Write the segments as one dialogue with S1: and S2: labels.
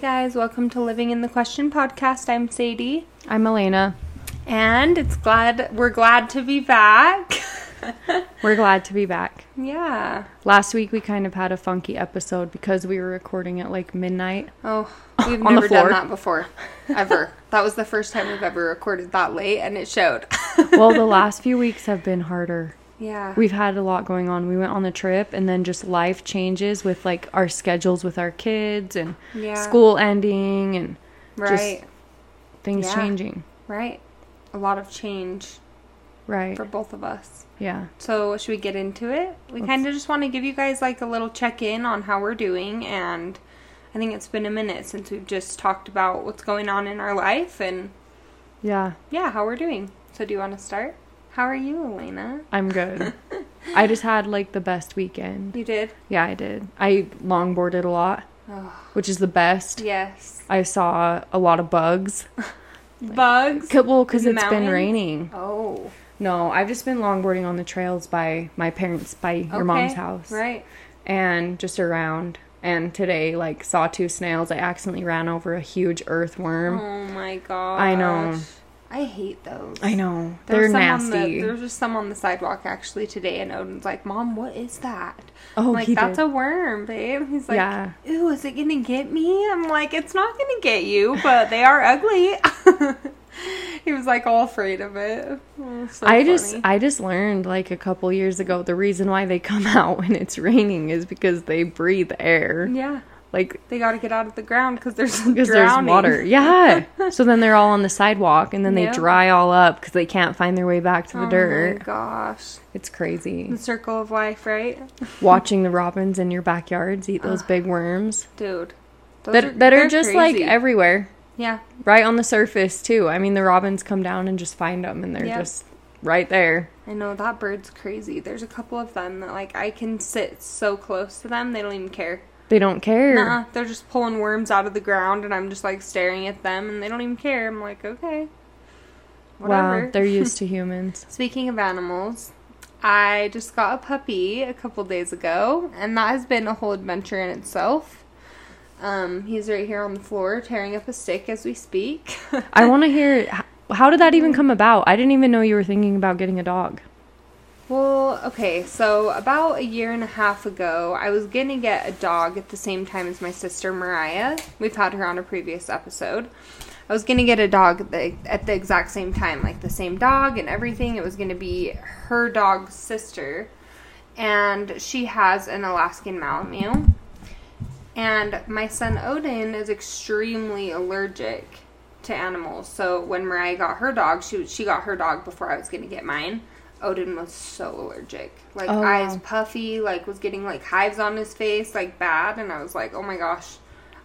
S1: Guys, welcome to Living in the Question podcast. I'm Sadie,
S2: I'm Elena.
S1: and it's glad we're glad to be back.
S2: We're glad to be back.
S1: yeah.
S2: Last week we kind of had a funky episode because we were recording at like midnight.
S1: Oh, we've never done that before, ever. that was the first time we've ever recorded that late, and it showed.
S2: Well, the last few weeks have been harder.
S1: Yeah,
S2: We've had a lot going on. We went on the trip and then just life changes with like our schedules with our kids and
S1: yeah,
S2: school ending and
S1: right,
S2: things
S1: Yeah.
S2: changing.
S1: right. A lot of change
S2: Right.
S1: for both of us.
S2: Yeah.
S1: So, should we get into it? We kind of just want to give you guys like a little check in on how we're doing, and I think it's been a minute since we've just talked about what's going on in our life and
S2: Yeah.
S1: yeah, how we're doing. So, do you want to start? How are you, Elena?
S2: I'm good. I just had like the best weekend.
S1: You did?
S2: Yeah, I did. I longboarded a lot,
S1: Oh,
S2: which is the best.
S1: yes.
S2: I saw a lot of bugs.
S1: Bugs?
S2: Well, because it's
S1: the
S2: been raining.
S1: Oh.
S2: No, I've just been longboarding on the trails by my parents, by your mom's house,
S1: Right.
S2: and just around. And today, like, saw two snails. I accidentally ran over a huge earthworm.
S1: Oh my god.
S2: I know.
S1: I hate those.
S2: I know
S1: There
S2: they're
S1: was some on
S2: nasty.
S1: The, there was just some on the sidewalk actually today, and Odin's like, "Mom, what is that?"
S2: oh,
S1: I'm like, "That's
S2: did.
S1: a worm, babe." He's like,
S2: Yeah.
S1: "Ooh, is it gonna get me?" I'm like, "It's not gonna get you, but they are ugly." he was like all afraid of it. Oh, so
S2: I just. I just learned like a couple years ago the reason why they come out when it's raining is because they breathe air.
S1: yeah,
S2: Like
S1: they got to get out of the ground because there's
S2: because there's water. Yeah. so then they're all on the sidewalk and then they dry all up because they can't find their way back to the
S1: Oh my
S2: dirt.
S1: gosh,
S2: It's crazy.
S1: the circle of life, right,
S2: Watching the robins in your backyards eat those big worms
S1: dude? Those
S2: that that are just like everywhere,
S1: yeah.
S2: right on the surface too. I mean, the robins come down and just find them, and they're
S1: Yep.
S2: just right there.
S1: I know that bird's crazy. There's a couple of them that like I can sit so close to them, they don't even care.
S2: They don't care.
S1: Nuh-uh. They're just pulling worms out of the ground, and I'm just like staring at them, and they don't even care. I'm like, okay, whatever.
S2: Wow, they're used to humans.
S1: Speaking of animals, I just got a puppy a couple days ago, and that has been a whole adventure in itself. Um, he's right here on the floor tearing up a stick as we speak.
S2: I want to hear. How did that even come about? I didn't even know you were thinking about getting a dog.
S1: Well, okay, so about a year and a half ago, I was gonna get a dog at the same time as my sister Mariah. We've had her on a previous episode. I was gonna get a dog at the, at the exact same time, like the same dog and everything. It was gonna be her dog's sister, and she has an Alaskan Malamute. And my son Odin is extremely allergic to animals. So when Mariah got her dog, she she got her dog before I was gonna get mine. Odin was so allergic, like
S2: Oh,
S1: eyes
S2: wow.
S1: puffy, like was getting like hives on his face, like bad. And I was like, oh my gosh,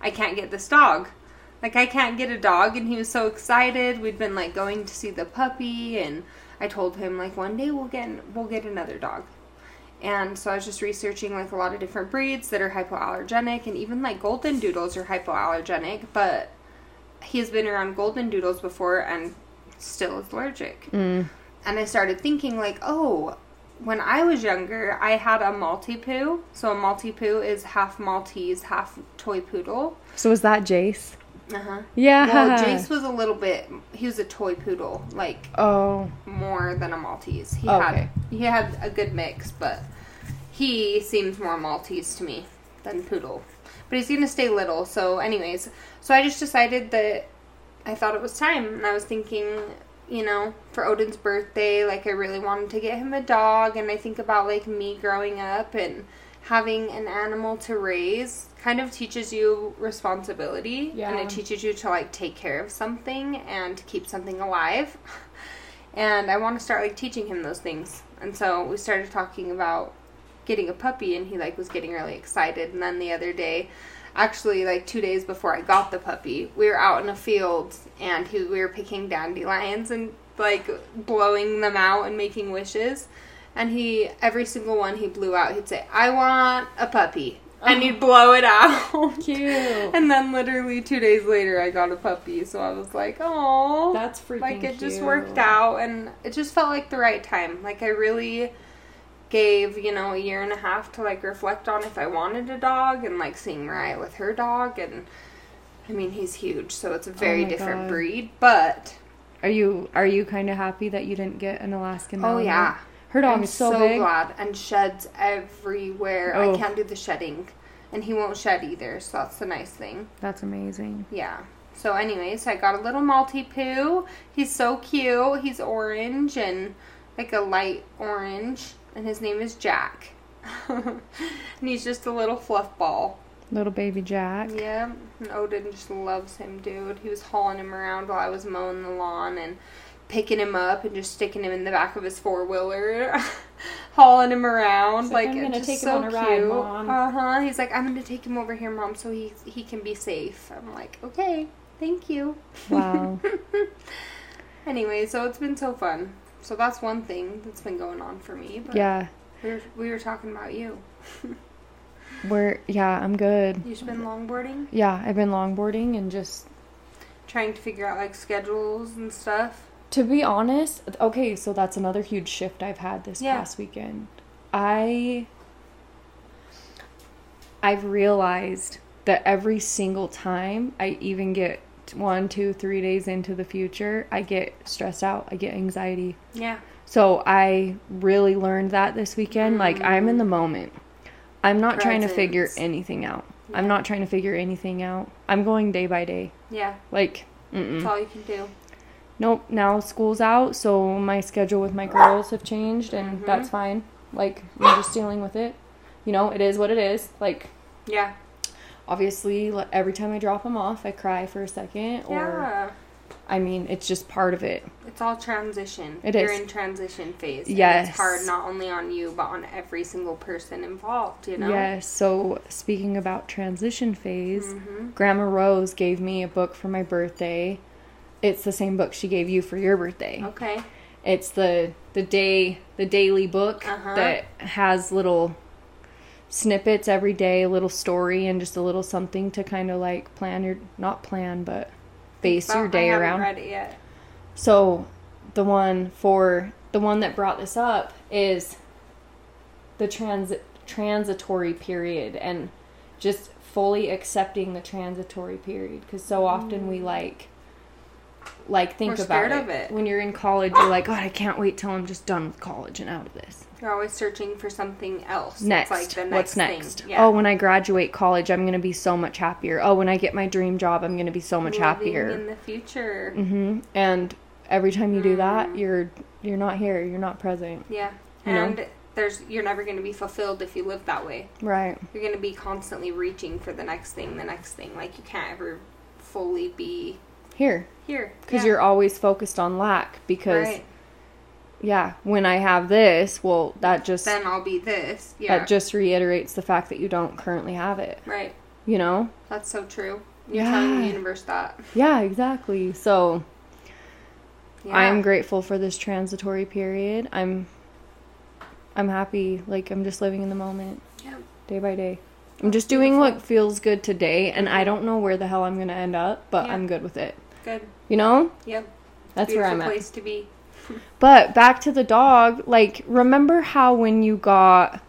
S1: I can't get this dog. Like I can't get a dog. And he was so excited. We'd been like going to see the puppy, and I told him like one day we'll get we'll get another dog. And so I was just researching like a lot of different breeds that are hypoallergenic, and even like golden doodles are hypoallergenic. But he's been around golden doodles before and still is allergic.
S2: Mm.
S1: And I started thinking like, oh, when I was younger, I had a Maltipoo. So a Maltipoo is half Maltese, half toy poodle.
S2: So was that Jace?
S1: Uh huh.
S2: Yeah.
S1: Well, Jace was a little bit. He was a toy poodle, like
S2: Oh.
S1: more than a Maltese. He
S2: Okay.
S1: had he had a good mix, but he seems more Maltese to me than poodle. But he's gonna stay little. So, anyways, so I just decided that I thought it was time, and I was thinking, you know, for Odin's birthday, like I really wanted to get him a dog, and I think about like me growing up and having an animal to raise kind of teaches you responsibility and it teaches you to like take care of something and keep something alive. And i want to start like teaching him those things. And so we started talking about getting a puppy and he like was getting really excited. And then the other day actually like two days before i got the puppy we were out in a field and he, we were picking dandelions and like blowing them out and making wishes. And he every single one he blew out he'd say i want a puppy. And he'd oh. blow it out.
S2: Cute.
S1: and then literally two days later i got a puppy. So i was like oh
S2: That's freaking
S1: like it just worked out and it just felt like the right time. Like i really gave you know a year and a half to like reflect on if i wanted a dog and like seeing mariah with her dog and I mean, he's huge, so it's a oh very
S2: Oh
S1: different
S2: God.
S1: breed. But
S2: Are you are you kind of happy that you didn't get an Alaskan?
S1: oh
S2: Malamute?
S1: yeah,
S2: her dog
S1: I'm
S2: is so,
S1: so
S2: big.
S1: glad and sheds everywhere.
S2: Oh.
S1: I can't do the shedding, and he won't shed either. So that's the nice thing.
S2: That's amazing.
S1: Yeah. So, anyways, I got a little Maltipoo. He's so cute. He's orange and like a light orange, and his name is Jack. and he's just a little fluff ball.
S2: Little baby Jack.
S1: Yeah, and Odin just loves him, dude. He was hauling him around while I was mowing the lawn and picking him up and just sticking him in the back of his four wheeler, hauling him around.
S2: Like,
S1: like,
S2: "I'm gonna
S1: just
S2: take him
S1: so
S2: on a ride,
S1: cute. Uh huh. He's like, I'm gonna take him over here, mom, so he he can be safe. I'm like, okay, thank you.
S2: Wow.
S1: Anyway, so it's been so fun. So that's one thing that's been going on for me. But
S2: yeah.
S1: we were, we were talking about you.
S2: We're yeah, I'm good.
S1: You've been longboarding,
S2: Yeah, I've been longboarding and just
S1: trying to figure out like schedules and stuff.
S2: to be honest, okay, so that's another huge shift I've had this
S1: Yeah.
S2: past weekend. I I've realized that every single time I even get one, two, three days into the future, I get stressed out. I get anxiety.
S1: Yeah.
S2: So I really learned that this weekend. Like I'm in the moment. I'm not trying to figure anything out. I'm not trying to figure anything out. I'm going day by day.
S1: Yeah.
S2: Like, mm-mm.
S1: That's all you can do.
S2: nope. Now school's out, so my schedule with my girls have changed, and
S1: Mhm.
S2: that's fine. Like I'm just dealing with it. You know, it is what it is. Like
S1: Yeah.
S2: Obviously, every time I drop them off, I cry for a second, or
S1: Yeah.
S2: I mean, it's just part of it.
S1: It's all transition.
S2: It
S1: You're
S2: is.
S1: in transition phase.
S2: Yes.
S1: It's hard not only on you, but on every single person involved, you know?
S2: Yes. So speaking about transition phase,
S1: hmm
S2: Grandma Rose gave me a book for my birthday. It's the same book she gave you for your birthday.
S1: Okay.
S2: It's the the day the daily book
S1: Uh-huh.
S2: that has little snippets every day, a little story and just a little something to kind of like plan your not plan but base your day around.
S1: read it yet.
S2: So the one for the one that brought this up is the transit transitory period and just fully accepting the transitory period because so often we mm. like like think
S1: We're
S2: about it.
S1: it.
S2: when you're in college you're like god i can't wait till i'm just done with college and out of this
S1: You're always searching for something else.
S2: next,
S1: like the next
S2: what's
S1: thing.
S2: next
S1: Yeah.
S2: oh when i graduate college i'm going to be so much happier oh when i get my dream job i'm going to be so much
S1: Living
S2: happier
S1: in the future.
S2: Mm-hmm. And every time you do that,
S1: Mm.
S2: you're you're not here. You're not present.
S1: Yeah.
S2: You know?
S1: And there's you're never going to be fulfilled if you live that way.
S2: Right.
S1: You're going to be constantly reaching for the next thing, the next thing. Like you can't ever fully be
S2: Here,
S1: here
S2: because
S1: Yeah.
S2: you're always focused on lack. Because
S1: right.
S2: Yeah, when I have this, well, that just
S1: Then I'll be this. Yeah.
S2: that just reiterates the fact that you don't currently have it.
S1: right.
S2: You know?
S1: That's so true. You're telling
S2: Yeah.
S1: the universe that.
S2: Yeah, exactly. So
S1: Yeah.
S2: I'm grateful for this transitory period. I'm I'm happy. Like I'm just living in the moment,
S1: Yeah.
S2: day by day. I'm just doing what feels good today, and I don't know where the hell I'm gonna end up, but
S1: Yeah.
S2: I'm good with it.
S1: Good.
S2: You know?
S1: Yep.
S2: That's where I'm at.
S1: place to be.
S2: But back to the dog, like remember how when you got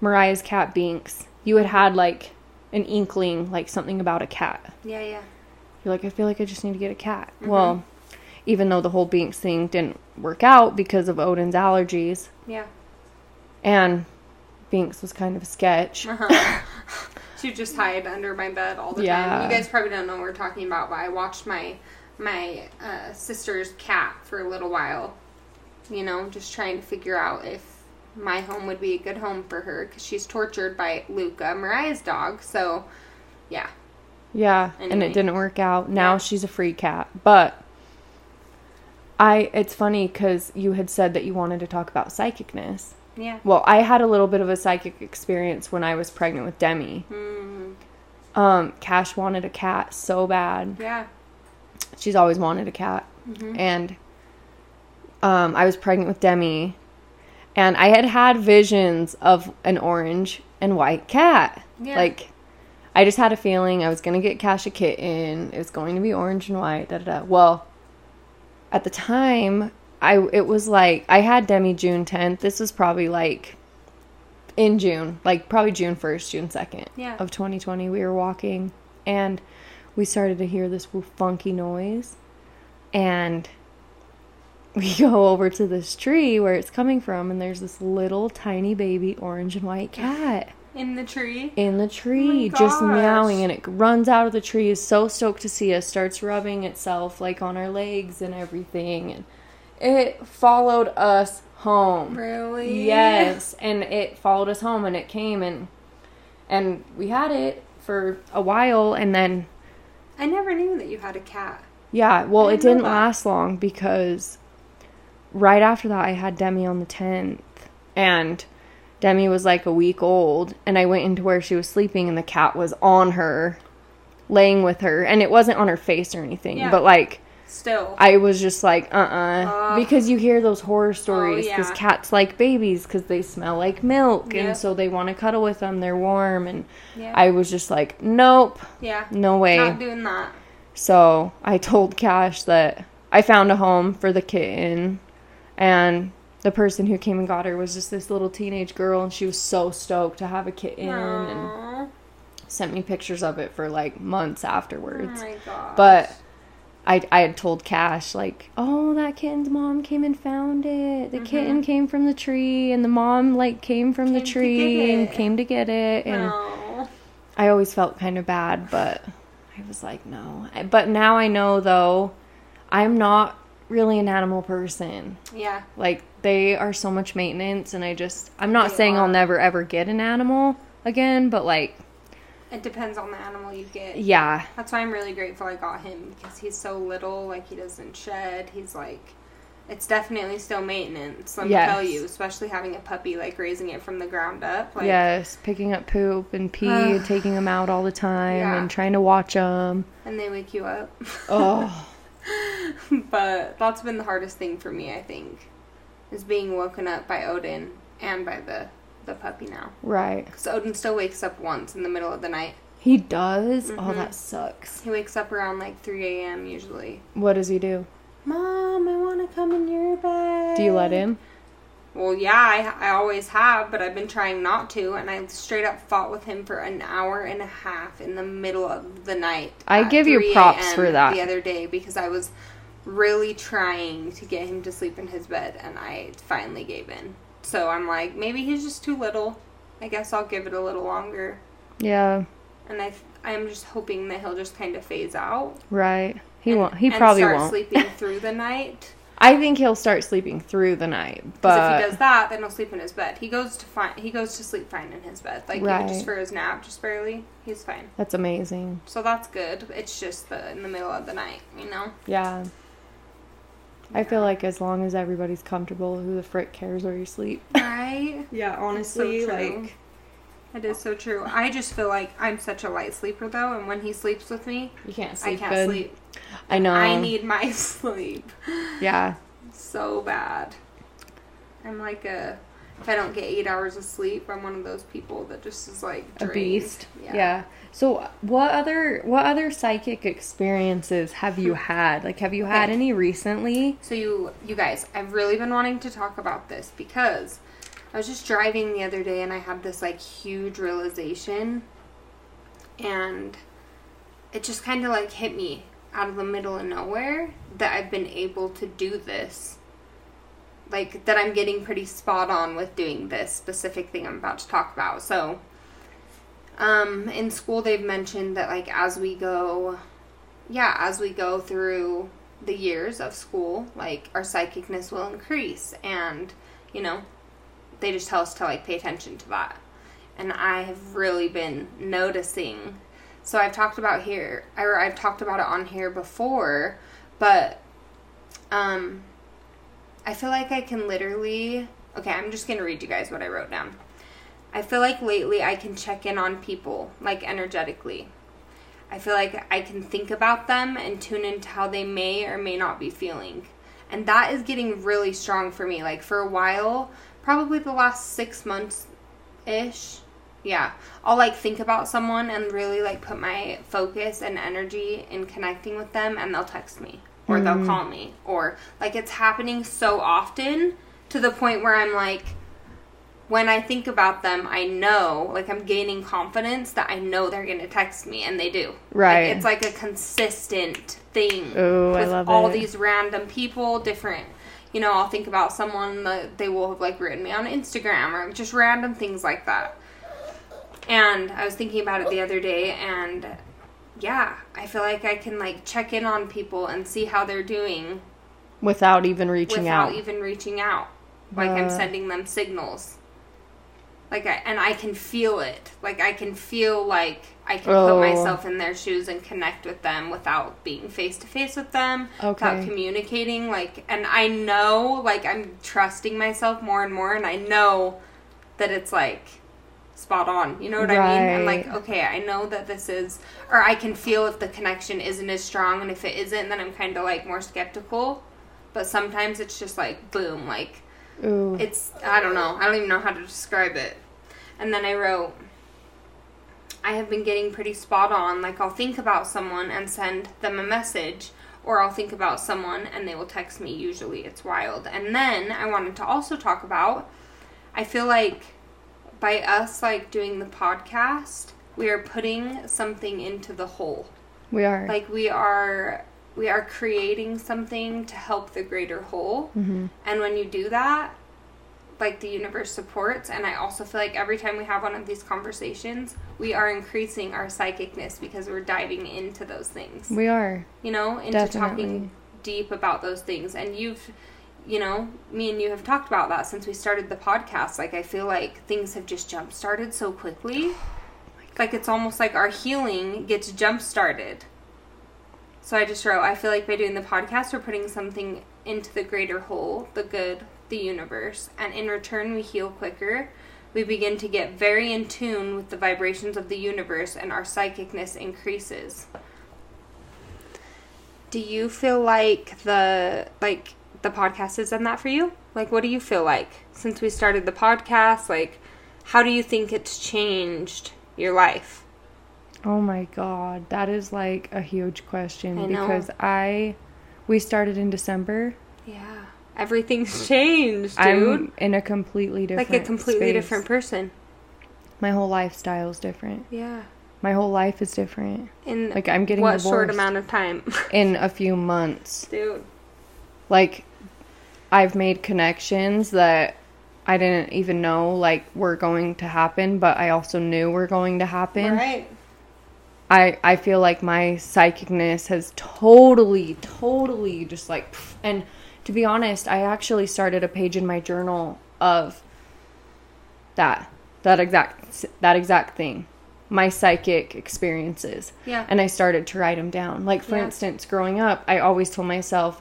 S2: Mariah's cat Binks, you had had like an inkling like something about a cat.
S1: Yeah, yeah.
S2: You're like I feel like I just need to get a cat.
S1: Mhm.
S2: Well, even though the whole Binks thing didn't work out because of Odin's allergies
S1: Yeah.
S2: and Binks was kind of a sketch.
S1: Uh-huh. she just hide under my bed all the
S2: Yeah.
S1: time. You guys probably don't know what we're talking about, but I watched my my uh, sister's cat for a little while. You know, just trying to figure out if my home would be a good home for her because she's tortured by Luca, Mariah's dog. So, yeah,
S2: Yeah, and it didn't work out. Now
S1: Yeah.
S2: she's a free cat. But I it's funny cuz you had said that you wanted to talk about psychicness.
S1: yeah.
S2: Well, I had a little bit of a psychic experience when I was pregnant with Demi.
S1: Mm,
S2: Um, Cash wanted a cat so bad.
S1: yeah.
S2: She's always wanted a cat.
S1: Mhm.
S2: And um, I was pregnant with Demi, and I had had visions of an orange and white cat.
S1: Yeah.
S2: Like, I just had a feeling I was gonna get Cash a kitten. It was going to be orange and white. Da da da. Well, at the time, I it was like I had Demi June tenth. This was probably like in June, like probably June first, June second
S1: Yeah.
S2: of 2020. We were walking, and we started to hear this funky noise, and we go over to this tree where it's coming from, and there's this little tiny baby orange and white cat
S1: In the tree.
S2: in the tree
S1: Oh
S2: just meowing and it runs out of the tree is so stoked to see us starts rubbing itself like on our legs and everything and it followed us home
S1: Really?
S2: yes and it followed us home and it came and and we had it for a while and then
S1: I never knew that you had a cat.
S2: yeah well it
S1: didn't
S2: last long because right after that i had demi on the 10th and demi was like a week old and i went into where she was sleeping and the cat was on her laying with her and it wasn't on her face or anything
S1: Yeah.
S2: but like
S1: Still.
S2: i was just like uh-uh
S1: Ugh.
S2: because you hear those horror oh, stories because
S1: yeah.
S2: cats like babies because they smell like milk
S1: Yep.
S2: and so they want to cuddle with them they're warm and
S1: yeah.
S2: i was just like nope
S1: yeah.
S2: no way
S1: Not doing that.
S2: so I told Cash that I found a home for the kitten, and the person who came and got her was just this little teenage girl, and she was so stoked to have a kitten, and sent me pictures of it for like months
S1: Oh
S2: afterwards.
S1: my god.
S2: But I I had told Cash like, oh, that kitten's mom came and found it. The kitten came from the tree, and the mom like came from the
S1: Mm-hmm. Came to
S2: tree and came to get it, and.
S1: No.
S2: I always felt kind of bad, but I was like, no. I- But now I know, though, I'm not really an animal person.
S1: Yeah.
S2: Like, they are so much maintenance, and I just, I'm not
S1: They
S2: saying I'll never ever get an animal again, but like,
S1: It depends on the animal you get.
S2: yeah,
S1: That's why I'm really grateful I got him because he's so little. Like he doesn't shed. He's like, it's definitely still maintenance. Let
S2: Yes.
S1: me tell you, especially having a puppy, like raising it from the ground up. Like,
S2: yes, picking up poop and pee and taking them out all the time
S1: Yeah.
S2: and trying to watch them.
S1: and they wake you up.
S2: Oh,
S1: but that's been the hardest thing for me. I think is being woken up by Odin and by the the puppy now.
S2: right.
S1: Because Odin still wakes up once in the middle of the night.
S2: He does? Oh,
S1: Mhm.
S2: that sucks.
S1: He wakes up around like 3 a.m. usually.
S2: What does he do?
S1: Mom, I want to come in your bed.
S2: Do you let him?
S1: Well, yeah, I, I always have, but I've been trying not to, and I straight up fought with him for an hour and a half in the middle of the night.
S2: I give you props for that.
S1: The other day because I was really trying to get him to sleep in his bed, and I finally gave in. So I'm like, maybe he's just too little. I guess I'll give it a little longer,
S2: Yeah,
S1: and I I'm just hoping that he'll just kind of phase out.
S2: right. He
S1: and-
S2: won't. He probably
S1: start
S2: won't.
S1: sleeping through the night.
S2: I think he'll start sleeping through the night, but
S1: if he does that, then he'll sleep in his bed. He goes to find he goes to sleep fine in his bed, like
S2: Right.
S1: just for his nap, just barely. He's fine,
S2: that's amazing.
S1: so that's good. It's just the in the middle of the night, you know.
S2: Yeah. I feel like as long as everybody's comfortable, who the frick cares where you sleep?
S1: Right?
S2: Yeah,
S1: honestly, like- It is so true. I just feel like I'm such a light sleeper though, and when he sleeps with me,
S2: you can't sleep.
S1: I can't
S2: good.
S1: sleep.
S2: I know.
S1: I need my sleep
S2: Yeah,
S1: so bad. I'm like a if I don't get eight hours of sleep, I'm one of those people that just is like
S2: a
S1: drained.
S2: beast. Yeah. So, what other what other psychic experiences have you hmm. had? Like, have you had
S1: Okay.
S2: any recently?
S1: So you you guys, I've really been wanting to talk about this because I was just driving the other day and I had this like huge realization and it just kind of like hit me out of the middle of nowhere that I've been able to do this. Like that I'm getting pretty spot on with doing this specific thing I'm about to talk about. So um in school they've mentioned that like as we go yeah, as we go through the years of school, like our psychicness will increase and, you know, they just tell us to like pay attention to that. And I have really been noticing. So I've talked about here, or I've talked about it on here before, but um I feel like I can literally Okay, I'm just going to read you guys what I wrote down. I feel like lately I can check in on people like energetically. I feel like I can think about them and tune into how they may or may not be feeling. And that is getting really strong for me. Like for a while, probably the last six months ish. Yeah. I'll like think about someone and really like put my focus and energy in connecting with them and they'll text me or they'll mm. call me or like it's happening so often to the point where I'm like when I think about them, I know, like I'm gaining confidence that I know they're gonna text me, and they do.
S2: Right.
S1: Like, it's like a consistent thing
S2: Ooh, I
S1: with all
S2: it.
S1: these random people, different. You know, I'll think about someone that they will have like written me on Instagram or just random things like that. And I was thinking about it the other day, and yeah, I feel like I can like check in on people and see how they're doing
S2: Without even reaching
S1: without
S2: out.
S1: even reaching out. Like I'm
S2: Uh.
S1: sending them signals. Like I and I can feel it. Like I can feel like I can
S2: Oh.
S1: put myself in their shoes and connect with them without being face to face with them, without communicating. Like and I know like I'm trusting myself more and more and I know that it's like spot on. You know what I mean? I'm like, okay, I know that this is or I can feel if the connection isn't as strong and if it isn't then I'm kinda like more skeptical. But sometimes it's just like boom, like
S2: Ooh.
S1: it's I don't know. I don't even know how to describe it. And then I wrote I have been getting pretty spot on. Like I'll think about someone and send them a message or I'll think about someone and they will text me usually. It's wild. And then I wanted to also talk about I feel like by us like doing the podcast, we are putting something into the whole
S2: we are.
S1: like we are we are creating something to help the greater whole
S2: Mhm.
S1: and when you do that like the universe supports and i also feel like every time we have one of these conversations we are increasing our psychicness because we're diving into those things
S2: we are.
S1: you know into
S2: Definitely.
S1: talking deep about those things and you've you know me and you have talked about that since we started the podcast. Like i feel like things have just jump started so quickly. Oh like it's almost like our healing gets jump started. So i just wrote i feel like by doing the podcast we're putting something into the greater whole the good the universe. And in return we heal quicker. We begin to get very in tune with the vibrations of the universe and our psychicness increases. Do you feel like the like the podcast has done that for you like what do you feel like since we started the podcast like how do you think it's changed your life
S2: Oh my god, that is like a huge question
S1: I
S2: because I we started in December.
S1: yeah everything's changed dude
S2: I'm in a completely different
S1: like a completely
S2: space.
S1: different person
S2: My whole lifestyle is different.
S1: yeah
S2: My whole life is different.
S1: in
S2: Like I'm getting
S1: what short amount of time
S2: in a few months.
S1: dude
S2: Like I've made connections that I didn't even know like were going to happen, but I also knew were going to happen.
S1: right
S2: I I feel like my psychicness has totally totally just like pff. and to be honest, I actually started a page in my journal of that that exact that exact thing. My psychic experiences.
S1: yeah
S2: And I started to write them down. Like for
S1: Yeah.
S2: instance, growing up, I always told myself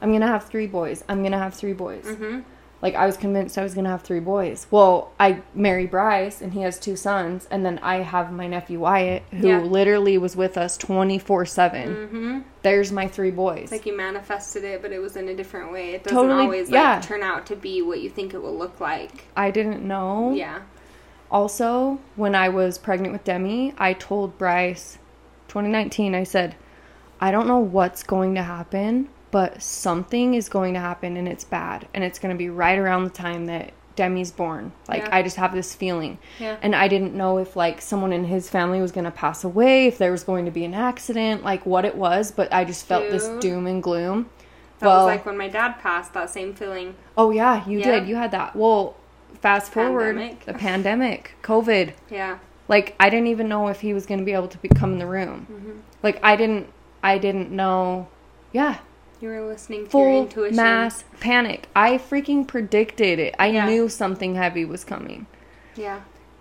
S2: I'm to have 3 boys. I'm to have 3 boys.
S1: mm-hmm.
S2: Like I was convinced I was gonna have three boys. Well, I marry Bryce and he has two sons, and then I have my nephew Wyatt, who
S1: Yeah.
S2: literally was with us twenty four seven.
S1: Mm-hmm.
S2: There's my three boys.
S1: like you manifested it but it was in a different way it doesn't
S2: Totally-
S1: always
S2: yeah.
S1: like turn out to be what you think it will look like
S2: I didn't know.
S1: yeah
S2: Also, when I was pregnant with Demi, I told Bryce, 2019, I said, I don't know what's going to happen, but something is going to happen and it's bad. And it's going to be right around the time that Demi's born. Like,
S1: Yeah.
S2: I just have this feeling.
S1: yeah
S2: And I didn't know if, like, someone in his family was going to pass away, if there was going to be an accident, like, what it was, but I just felt this doom and gloom.
S1: that
S2: well,
S1: was like when my dad passed that same feeling
S2: oh, yeah, you
S1: Yeah.
S2: did. You had that. Well, fast forward,
S1: Pandemic.
S2: the pandemic, COVID.
S1: yeah
S2: like i didn't even know if he was going to be able to be, come in the room
S1: Mm-hmm.
S2: like i didn't i didn't know yeah
S1: you were listening to your
S2: full
S1: intuition.
S2: mass panic. I freaking predicted it. I
S1: Yeah.
S2: knew something heavy was coming.
S1: Yeah.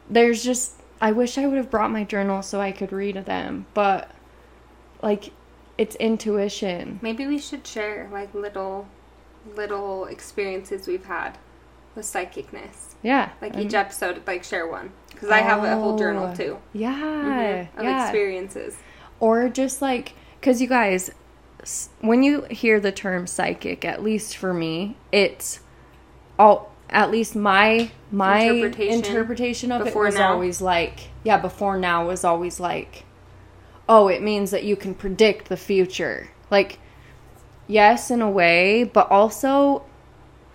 S2: There's just i wish i would have brought my journal so i could read them but like it's intuition.
S1: Maybe we should share like little little experiences we've had with psychicness.
S2: yeah
S1: Like each episode, like share one. Because I have a whole journal
S2: Oh,
S1: too.
S2: yeah
S1: mhm, of
S2: yeah.
S1: experiences.
S2: or just like because you guys when you hear the term psychic at least for me it's all at least my my
S1: Interpretation
S2: interpretation, of it was
S1: now?
S2: always like yeah before now was always like oh it means that you can predict the future like yes in a way but also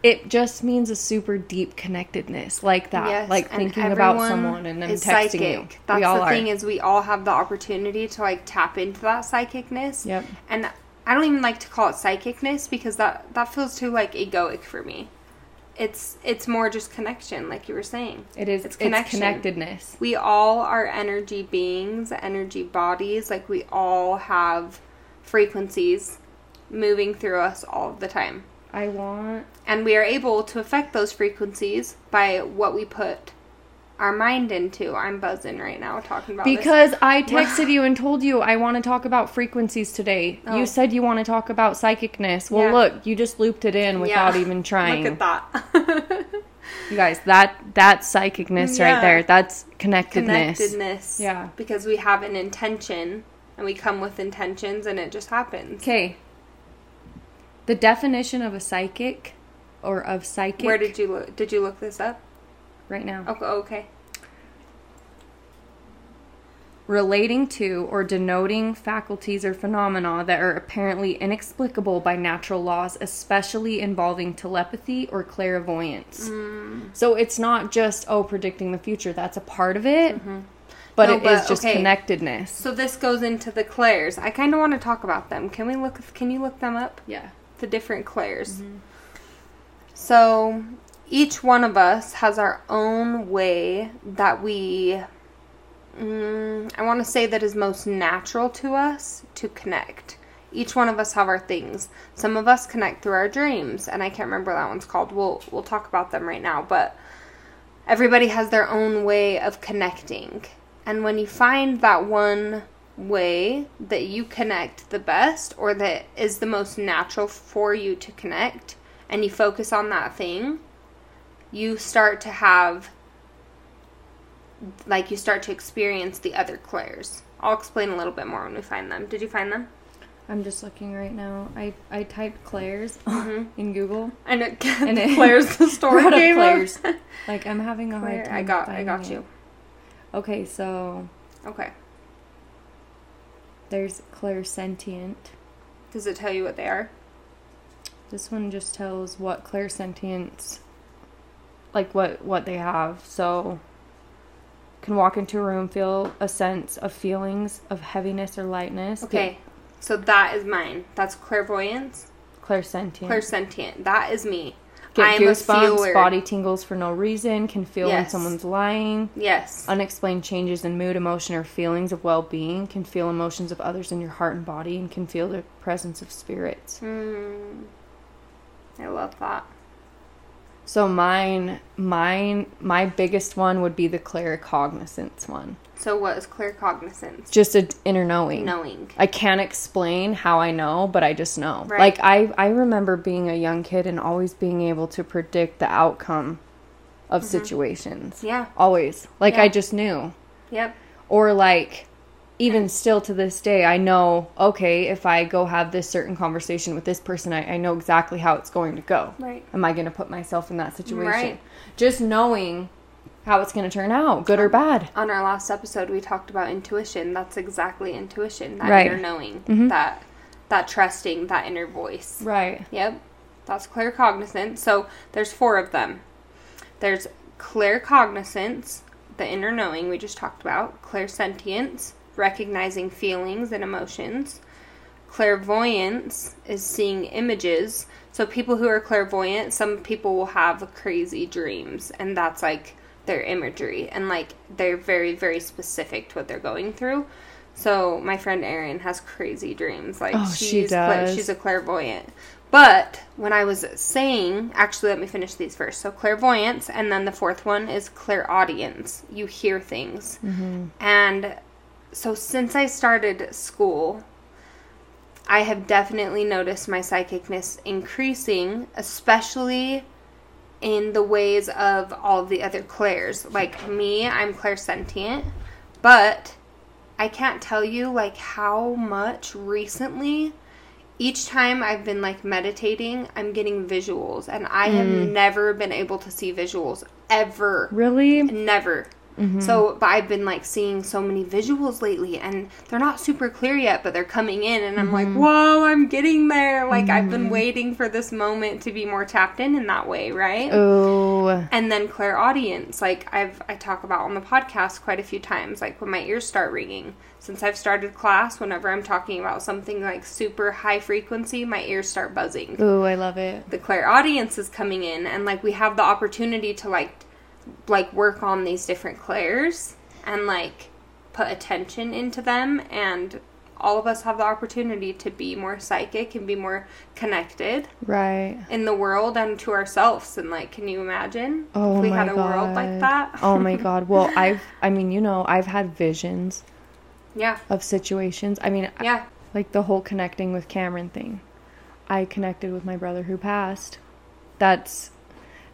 S2: it just means a super deep connectedness like that.
S1: Yes,
S2: like thinking about someone and then texting
S1: psychic.
S2: you.
S1: That's
S2: we all
S1: the
S2: are.
S1: thing is we all have the opportunity to like tap into that psychicness.
S2: Yep.
S1: And I don't even like to call it psychicness because that that feels too like egoic for me. It's it's more just connection, like you were saying.
S2: It is
S1: It's
S2: it's, connectedness.
S1: We all are energy beings, energy bodies. Like we all have frequencies moving through us all the time.
S2: I want
S1: And we are able to affect those frequencies by what we put our mind into. I'm buzzing right now talking about this.
S2: because I texted you and told you I want to talk about frequencies today.
S1: Oh.
S2: You said you want to talk about psychicness. Well,
S1: Yeah.
S2: look, you just looped it in without
S1: Yeah.
S2: even trying.
S1: Look at that.
S2: You guys, that that psychicness
S1: Yeah.
S2: right there. That's connectedness.
S1: Connectedness.
S2: Yeah.
S1: Because we have an intention and we come with intentions and it just happens.
S2: Okay. The definition of a psychic or of psychic
S1: Where did you look? Did you look this up?
S2: Right now.
S1: Okay. okay.
S2: relating to or denoting faculties or phenomena that are apparently inexplicable by natural laws, especially involving telepathy or clairvoyance.
S1: Mm.
S2: So it's not just oh predicting the future, that's a part of it. But
S1: No,
S2: it is
S1: but,
S2: just
S1: okay.
S2: connectedness.
S1: So this goes into the clairs. I kind of want to talk about them. Can we look? Can you look them up?
S2: Yeah.
S1: the different clairs. So each one of us has our own way that we, mm, I want to say that is most natural to us to connect. Each one of us have our things. Some of us connect through our dreams, and I can't remember that one's called. We'll we'll talk about them right now, but everybody has their own way of connecting. And when you find that one way that you connect the best or that is the most natural for you to connect and you focus on that thing, you start to have like you start to experience the other clairs. I'll explain a little bit more when we find them. Did you find them?
S2: I'm just looking right now. I, I typed Claire's
S1: Mhm.
S2: in Google.
S1: And it,
S2: And it
S1: Claire's the story game.
S2: Claire's. Like I'm having a hard time.
S1: I got I got
S2: it.
S1: you.
S2: Okay, so
S1: Okay.
S2: there's clairsentient.
S1: Does it tell you what they are?
S2: This one just tells what clairsentience, like what what they have. So, can walk into a room, feel a sense of feelings of heaviness or lightness.
S1: Okay. So that is mine. That's clairvoyance.
S2: Clairsentient.
S1: Clairsentient. That is me.
S2: Get
S1: I am a
S2: goosebumps,
S1: feeler.
S2: body tingles for no reason. Can feel when someone's lying.
S1: Yes.
S2: Unexplained changes in mood, emotion, or feelings of well-being. Can feel emotions of others in your heart and body, and can feel the presence of spirits.
S1: Hmm. I love that.
S2: So mine, mine, my biggest one would be the claircognizance one.
S1: So what is claircognizance?
S2: Just an inner knowing.
S1: Knowing.
S2: I can't explain how I know, but I just know.
S1: Right.
S2: Like I I remember being a young kid and always being able to predict the outcome of mm-hmm. situations.
S1: Yeah.
S2: Always. Like
S1: Yeah.
S2: I just knew.
S1: Yep.
S2: Or like even still to this day, I know, okay, if I go have this certain conversation with this person, I, I know exactly how it's going to go.
S1: Right.
S2: Am I going to put myself in that situation?
S1: Right.
S2: Just knowing how it's going to turn out, good or bad.
S1: On our last episode, we talked about intuition. That's exactly intuition. That
S2: Right.
S1: inner knowing.
S2: Mhm.
S1: That that trusting. That inner voice.
S2: Right.
S1: Yep. That's claircognizance. So there's four of them. There's claircognizance, the inner knowing we just talked about. Clairsentience, recognizing feelings and emotions. Clairvoyance is seeing images. So people who are clairvoyant, some people will have crazy dreams, and that's like their imagery, and like they're very, very specific to what they're going through. So my friend Erin has crazy dreams. Like
S2: Oh,
S1: she's
S2: she
S1: cla-
S2: does.
S1: she's a clairvoyant. But when I was saying, actually, let me finish these first. So clairvoyance, and then the fourth one is clairaudience. You hear things, mm-hmm. and so since I started school, I have definitely noticed my psychicness increasing, especially in the ways of all the other clairs. Like me, I'm clairsentient, but I can't tell you like how much recently each time I've been like meditating, I'm getting visuals and I have mm. never been able to see visuals ever.
S2: Really?
S1: Never. Mm-hmm. So, but I've been like seeing so many visuals lately, and they're not super clear yet, but they're coming in, and I'm like, mm-hmm. whoa, I'm getting there. Like I've been mm-hmm. waiting for this moment to be more tapped in in that way, right?
S2: Oh,
S1: and then clairaudience, like i've i talk about on the podcast quite a few times like when my ears start ringing since i've started class whenever i'm talking about something like super high frequency my ears start buzzing
S2: oh, I love it.
S1: the clairaudience is coming in and like we have the opportunity to like like work on these different clairs and like put attention into them and all of us have the opportunity to be more psychic and be more connected
S2: Right.
S1: in the world and to ourselves and like can you imagine
S2: Oh
S1: if we
S2: my
S1: had a
S2: god.
S1: world like that
S2: oh my god. Well, I've I mean, you know, I've had visions
S1: yeah
S2: of situations. I mean,
S1: yeah
S2: like the whole connecting with Cameron thing. I connected with my brother who passed. That's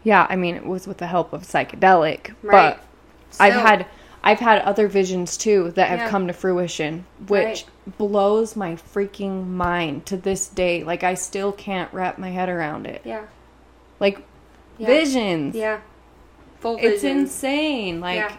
S2: yeah, I mean, it was with the help of psychedelic,
S1: Right.
S2: but I've had I've had other visions too that have
S1: Yeah.
S2: come to fruition, which
S1: Right.
S2: blows my freaking mind to this day. Like I still can't wrap my head around it.
S1: yeah
S2: Like
S1: Yeah.
S2: visions.
S1: yeah full vision.
S2: It's
S1: visions
S2: insane. Like
S1: Yeah.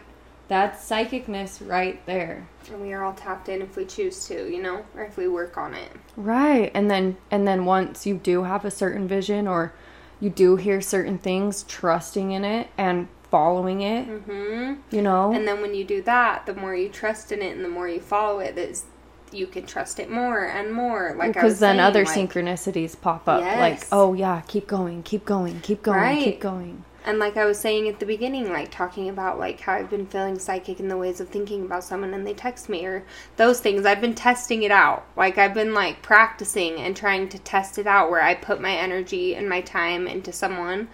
S2: that's psychicness right there.
S1: and we are all tapped in if we choose to you know or if we work on it
S2: Right. And then and then once you do have a certain vision or you do hear certain things, trusting in it and following it,
S1: hmm
S2: you know?
S1: and then when you do that the more you trust in it and the more you follow it, is you can trust it more and more like
S2: because then
S1: saying,
S2: other
S1: like-
S2: synchronicities pop up like oh yeah keep going keep going keep going
S1: Right.
S2: keep going
S1: And like I was saying at the beginning, like talking about like how I've been feeling psychic in the ways of thinking about someone and they text me or those things. I've been testing it out. Like I've been like practicing and trying to test it out where I put my energy and my time into someone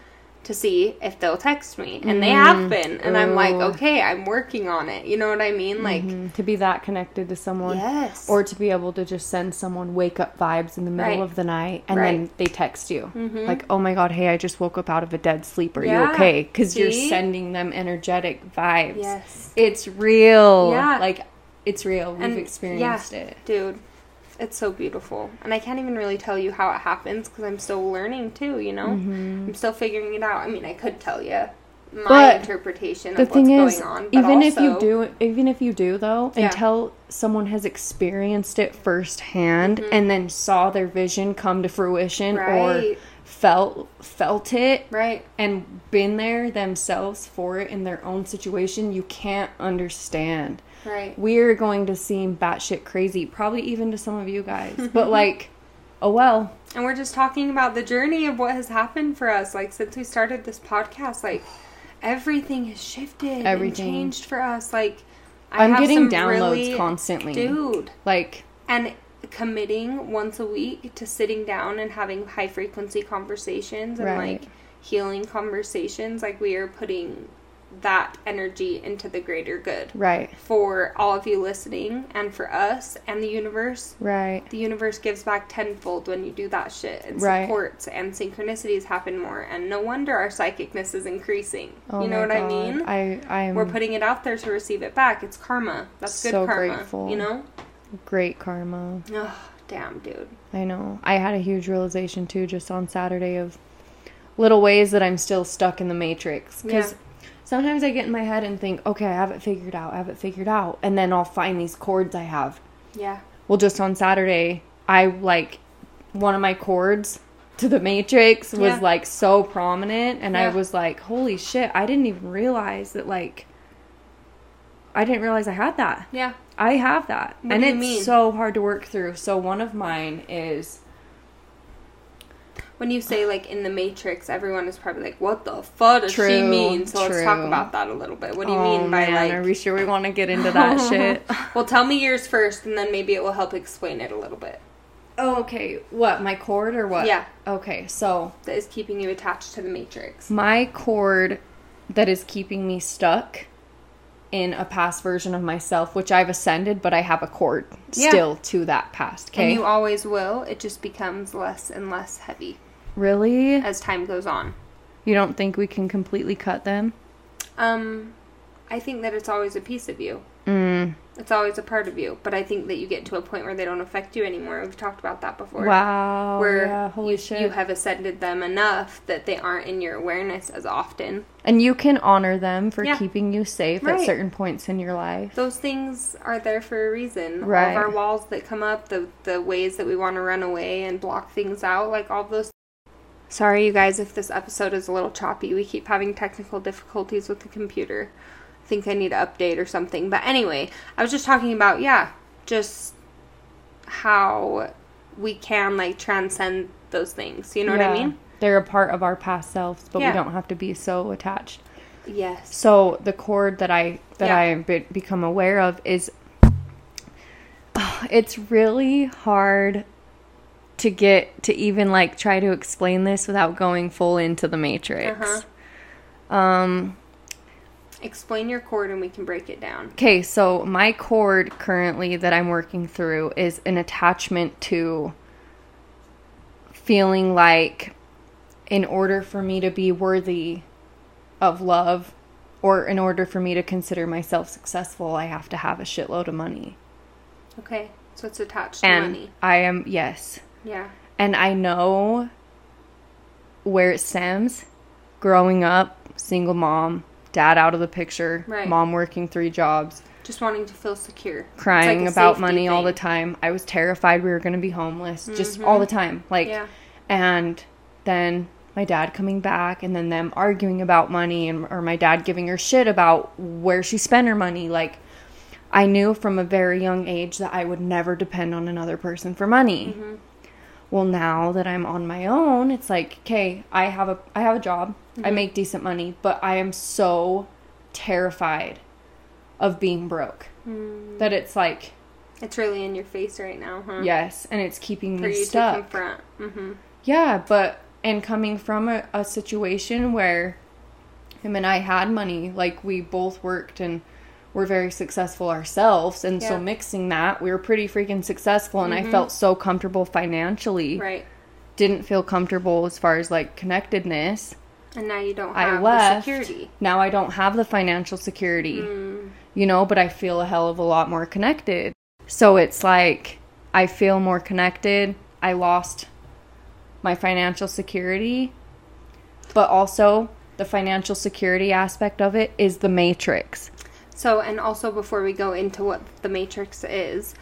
S1: to see if they'll text me. And they have been. And I'm like, okay, I'm working on it. You know what I mean? Like
S2: Mm, to be that connected to someone
S1: Yes.
S2: or to be able to just send someone wake up vibes in the middle
S1: Right.
S2: of the night and then they text you
S1: Mhm.
S2: like oh my god hey i just woke up out of a dead sleep are
S1: Yeah.
S2: you okay because you're sending them energetic vibes
S1: Yes.
S2: it's real
S1: Yeah.
S2: like it's real we've
S1: And-
S2: experienced
S1: yeah.
S2: it
S1: Dude, it's so beautiful. And I can't even really tell you how it happens because I'm still learning too, you know? I'm still figuring it out. I mean, I could tell you my
S2: Mm-hmm. But
S1: interpretation
S2: the
S1: of
S2: thing
S1: what's
S2: is
S1: going on. But
S2: even if you do even if you do though
S1: Yeah.
S2: until someone has experienced it firsthand and then saw their vision come to fruition or
S1: Mm-hmm.
S2: Felt felt it
S1: Right.
S2: and been there themselves for it in their own situation you can't understand
S1: Right.
S2: we're going to seem batshit crazy probably even to some of you guys but like oh well
S1: And we're just talking about the journey of what has happened for us. Like, since we started this podcast, like, everything has shifted
S2: Everything.
S1: and changed for us. Like, I
S2: i'm
S1: have
S2: getting
S1: some
S2: downloads
S1: really-
S2: constantly
S1: Dude.
S2: like
S1: and committing once a week to sitting down and having high frequency conversations and
S2: Right.
S1: like healing conversations like we are putting that energy into the greater good.
S2: Right.
S1: For all of you listening and for us and the universe
S2: right.
S1: the universe gives back tenfold when you do that shit. And
S2: Right.
S1: supports and synchronicities happen more. And no wonder our psychicness is increasing.
S2: Oh
S1: you know what i mean?
S2: I i am
S1: we're putting it out there to receive it back. It's karma. That's good
S2: So
S1: karma
S2: grateful.
S1: you know?
S2: Great karma.
S1: Oh damn dude.
S2: I know. I had a huge realization too just on Saturday of little ways that I'm still stuck in the matrix. Because
S1: Yeah.
S2: Sometimes I get in my head and think, okay, I have it figured out, I have it figured out. And then I'll find these cords I have.
S1: yeah
S2: Well, just on Saturday, I like one of my cords to the matrix was
S1: Yeah.
S2: like so prominent. And I was like, holy shit, I didn't even realize that, like, I didn't realize I had that.
S1: yeah
S2: I have that.
S1: What
S2: and it's
S1: mean?
S2: so hard to work through. So one of mine is
S1: when you say like in the matrix everyone is probably like what the fuck does she mean so let's talk about that a little bit what do you
S2: Oh,
S1: mean by
S2: man, Are we sure we want to get into that shit?
S1: well tell me yours first and then maybe it will help explain it a little bit
S2: Oh, okay. What, my cord or what?
S1: Yeah.
S2: Okay, so
S1: that is keeping you attached to the matrix
S2: my cord that is keeping me stuck in a past version of myself, which I've ascended, but I have a cord
S1: Yeah.
S2: still to that past. Okay, and
S1: you always will it just becomes less and less heavy
S2: really?
S1: as time goes on
S2: You don't think we can completely cut them?
S1: um i think that it's always a piece of you
S2: Mm.
S1: It's always a part of you. But I think that you get to a point where they don't affect you anymore. We've talked about that before.
S2: Wow.
S1: Where
S2: yeah, holy
S1: you,
S2: shit.
S1: you have ascended them enough that they aren't in your awareness as often.
S2: and you can honor them for
S1: Yeah.
S2: keeping you safe
S1: Right.
S2: at certain points in your life.
S1: Those things are there for a reason. All
S2: Right.
S1: of our walls that come up, the the ways that we want to run away and block things out, like all those. Sorry, you guys, if this episode is a little choppy. We keep having technical difficulties with the computer. I think I need to update or something. But anyway, I was just talking about yeah, just how we can like transcend those things. You know what I
S2: Yeah.
S1: mean?
S2: They're a part of our past selves, but
S1: Yeah.
S2: we don't have to be so attached.
S1: Yes.
S2: So the cord that I that
S1: Yeah.
S2: I have be- become aware of is it's really hard to get to even like try to explain this without going full into the matrix.
S1: Uh-huh.
S2: Um
S1: Explain your cord and we can break it down.
S2: okay, so my cord currently that I'm working through is an attachment to feeling like in order for me to be worthy of love or in order for me to consider myself successful, I have to have a shitload of money.
S1: Okay. So it's attached to
S2: And
S1: money.
S2: I am, yes.
S1: Yeah.
S2: And I know where it stems growing up, single mom, dad out of the picture,
S1: Right.
S2: mom working three jobs,
S1: Just wanting to feel secure.
S2: Crying
S1: like
S2: about money all the time. I was terrified we were going to be homeless, just all the time. Like,
S1: Yeah.
S2: and then my dad coming back and then them arguing about money and or my dad giving her shit about where she spent her money like I knew from a very young age that I would never depend on another person for money.
S1: Mm-hmm.
S2: Well, now that I'm on my own, it's like, okay, I have a I have a job.
S1: Mm-hmm.
S2: I make decent money, but I am so terrified of being broke
S1: Mm.
S2: that it's like,
S1: It's really in your face right now, huh?
S2: yes, and it's keeping
S1: For
S2: me
S1: you
S2: stuck.
S1: to confront. Mm-hmm.
S2: Yeah, but and coming from a, a situation where him and I had money, like we both worked and were very successful ourselves, and so mixing that, we were pretty freaking successful, and I felt so comfortable financially.
S1: Right.
S2: Didn't feel comfortable as far as like connectedness.
S1: And now you don't
S2: I
S1: have
S2: left.
S1: the security.
S2: Now I don't have the financial security,
S1: Mm.
S2: you know, but I feel a hell of a lot more connected. So it's like I feel more connected. I lost my financial security, but also the financial security aspect of it is the matrix.
S1: So, and also before we go into what the matrix is,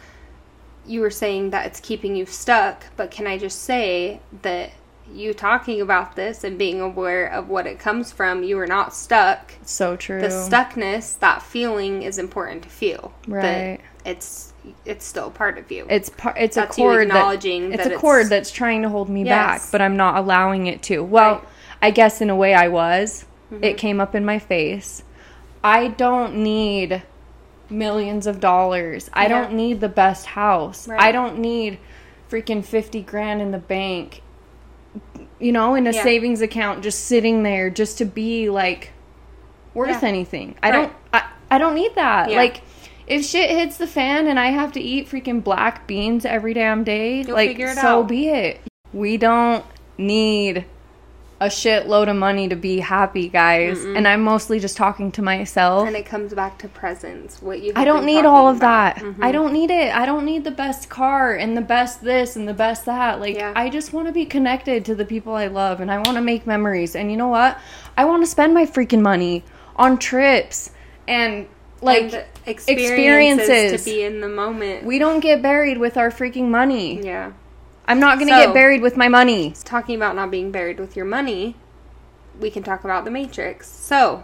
S1: you were saying that it's keeping you stuck, but can I just say that you talking about this and being aware of what it comes from, you are not stuck.
S2: So true.
S1: The stuckness, that feeling is important to feel.
S2: Right.
S1: It's it's still part of you.
S2: It's par- it's
S1: That's
S2: a cord that,
S1: acknowledging
S2: it's
S1: that
S2: a
S1: it's-
S2: cord that's trying to hold me back, but I'm not allowing it to. Well,
S1: Right.
S2: I guess in a way I was.
S1: Mm-hmm.
S2: It came up in my face. I don't need millions of dollars. I don't need the best house.
S1: Right.
S2: I don't need freaking 50 grand in the bank. You know, in a
S1: Yeah.
S2: savings account just sitting there just to be like worth
S1: Yeah.
S2: anything. I
S1: Right.
S2: don't I, I don't need that.
S1: Yeah.
S2: Like if shit hits the fan and I have to eat freaking black beans every damn day,
S1: You'll
S2: like so
S1: out.
S2: be it. We don't need a shitload of money to be happy, guys. And I'm mostly just talking to myself.
S1: and it comes back to presence. What you
S2: I don't need all of
S1: about.
S2: that.
S1: Mhm.
S2: I don't need it. I don't need the best car and the best this and the best that. Like
S1: Yeah.
S2: I just want to be connected to the people I love and I want to make memories. And you know what? I want to spend my freaking money on trips and like
S1: And experiences,
S2: experiences.
S1: to be in the moment.
S2: we don't get buried with our freaking money.
S1: yeah.
S2: I'm not going to
S1: So-
S2: get buried with my money.
S1: talking about not being buried with your money, we can talk about the Matrix. So,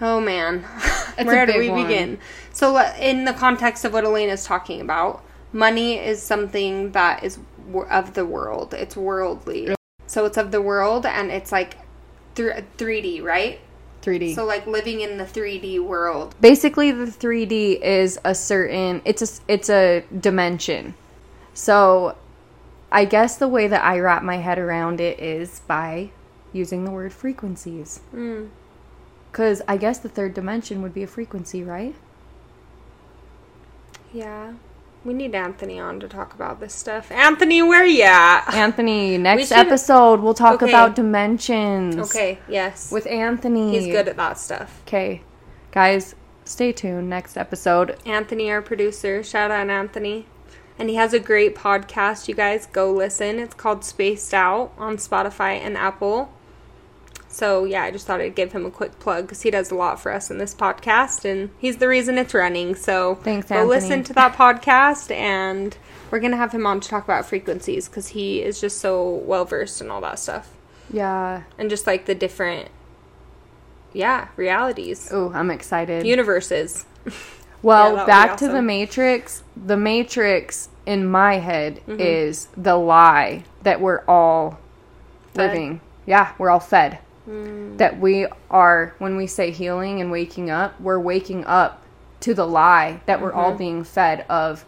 S1: oh man, where do we
S2: one.
S1: begin? So, uh, in the context of what Elena's talking about, money is something that is of the world. It's worldly. So it's of the world, and it's like thr 3D, right?
S2: 3D.
S1: So like living in the 3D world.
S2: basically the 3D is a certain it's a it's a dimension. So I guess the way that I wrap my head around it is by using the word frequencies.
S1: Mm.
S2: Cuz I guess the third dimension would be a frequency, right?
S1: Yeah. We need Anthony on to talk about this stuff. Anthony, where are you at?
S2: Anthony, next
S1: should-
S2: episode we'll talk
S1: Okay.
S2: about dimensions.
S1: Okay, yes.
S2: With Anthony.
S1: He's good at that stuff.
S2: Okay. Guys, stay tuned. Next episode.
S1: Anthony, our producer. Shout out Anthony. And he has a great podcast. You guys go listen. It's called Spaced Out on Spotify and Apple. So, yeah, I just thought I'd give him a quick plug because he does a lot for us in this podcast and he's the reason it's running. So,
S2: Thanks,
S1: go
S2: Anthony.
S1: listen to that podcast and we're going to have him on to talk about frequencies because he is just so well versed in all that stuff
S2: Yeah.
S1: and just like the different, yeah, realities,
S2: Oh, I'm excited.
S1: universes.
S2: Well,
S1: Yeah, that would be
S2: back to the. Matrix. The Matrix in my head
S1: Mm-hmm.
S2: is the lie that we're all
S1: Fed.
S2: living. Yeah, we're all fed.
S1: Mm.
S2: That we are, when we say healing and waking up, we're waking up to the lie that we're all being fed of.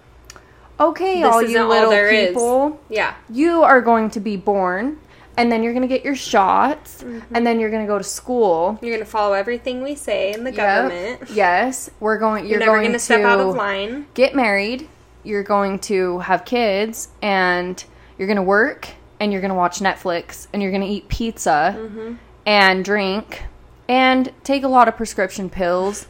S2: Okay,
S1: Mm-hmm. This
S2: all you little
S1: is.
S2: people,
S1: Yeah.
S2: you are going to be born, and then you're going to get your shots,
S1: Mm-hmm.
S2: and then you're going to go to school.
S1: You're gonna follow everything we say in the
S2: Yep.
S1: government.
S2: Yes, we're going. You're,
S1: You're, never
S2: going
S1: gonna
S2: to
S1: step out of line.
S2: get married, you're going to have kids, and you're going to work, and you're going to watch Netflix, and you're going to eat pizza,
S1: Mm-hmm.
S2: and drink, and take a lot of prescription pills,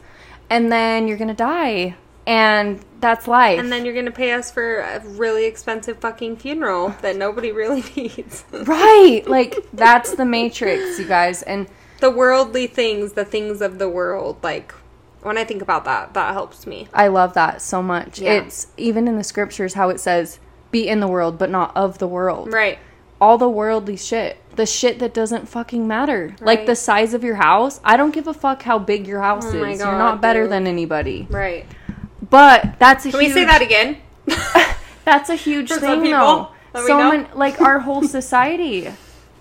S2: and then you're going to die. And that's life.
S1: And then you're gonna pay us for a really expensive fucking funeral that nobody really needs.
S2: right. Like, that's the Matrix, you guys. And
S1: the worldly things, the things of the world, like when I think about that, that helps me.
S2: I love that so much.
S1: Yeah.
S2: It's even in the scriptures how it says, be in the world, but not of the world.
S1: Right.
S2: all the worldly shit. The shit that doesn't fucking matter. Like the size of your house. I don't give a fuck how big your house
S1: Oh
S2: is.
S1: God,
S2: You're not better
S1: dude.
S2: than anybody.
S1: Right.
S2: But that's a
S1: Can
S2: huge
S1: we say that again?
S2: that's a huge
S1: For
S2: thing
S1: people
S2: though. So many like our whole society.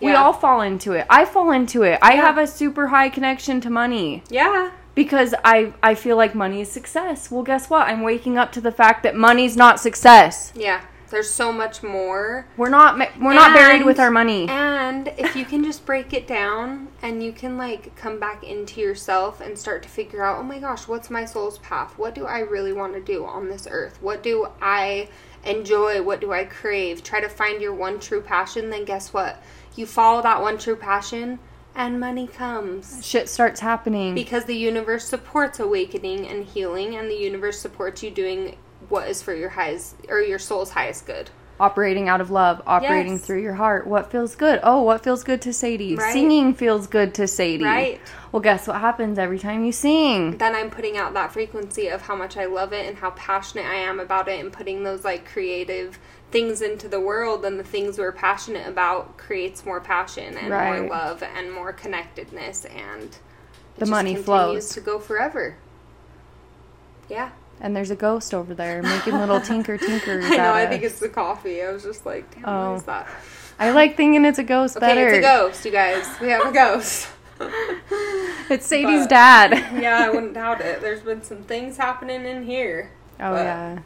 S2: We all fall into it. I fall into it. I
S1: Yeah.
S2: have a super high connection to money
S1: yeah.
S2: because I I feel like money is success. Well, guess what? I'm waking up to the fact that money's not success.
S1: Yeah. There's so much more.
S2: We're not we're not buried with our money.
S1: And if you can just break it down and you can like come back into yourself and start to figure out, oh my gosh, what's my soul's path? What do I really want to do on this earth? What do I enjoy? What do I crave? Try to find your one true passion, then guess what? You follow that one true passion and money comes.
S2: Shit starts happening.
S1: Because the universe supports awakening and healing and the universe supports you doing what is for your highest or your soul's highest good.
S2: operating out of love, operating
S1: Yes.
S2: through your heart. What feels good? Oh, what feels good to Sadie?
S1: Right.
S2: Singing feels good to Sadie.
S1: Right.
S2: Well, guess what happens every time you sing?
S1: then I'm putting out that frequency of how much I love it and how passionate I am about it and putting those like creative things into the world and the things we're passionate about creates more passion and
S2: Right.
S1: more love and more connectedness and
S2: The money flows.
S1: to go forever. Yeah.
S2: And there's a ghost over there making little tinker tinkers.
S1: I know, I
S2: us.
S1: think it's the coffee. I was just like, damn,
S2: Oh.
S1: what is oh. that?
S2: I like thinking it's a ghost
S1: Okay,
S2: better.
S1: it's a ghost, you guys. We have a ghost.
S2: It's Sadie's
S1: But-
S2: dad.
S1: yeah, I wouldn't doubt it. There's been some things happening in here.
S2: Oh
S1: But-
S2: yeah.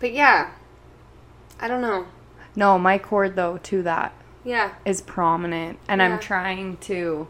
S1: But yeah. I don't know.
S2: No, my cord though to that
S1: Yeah.
S2: is prominent, and
S1: Yeah.
S2: I'm trying to.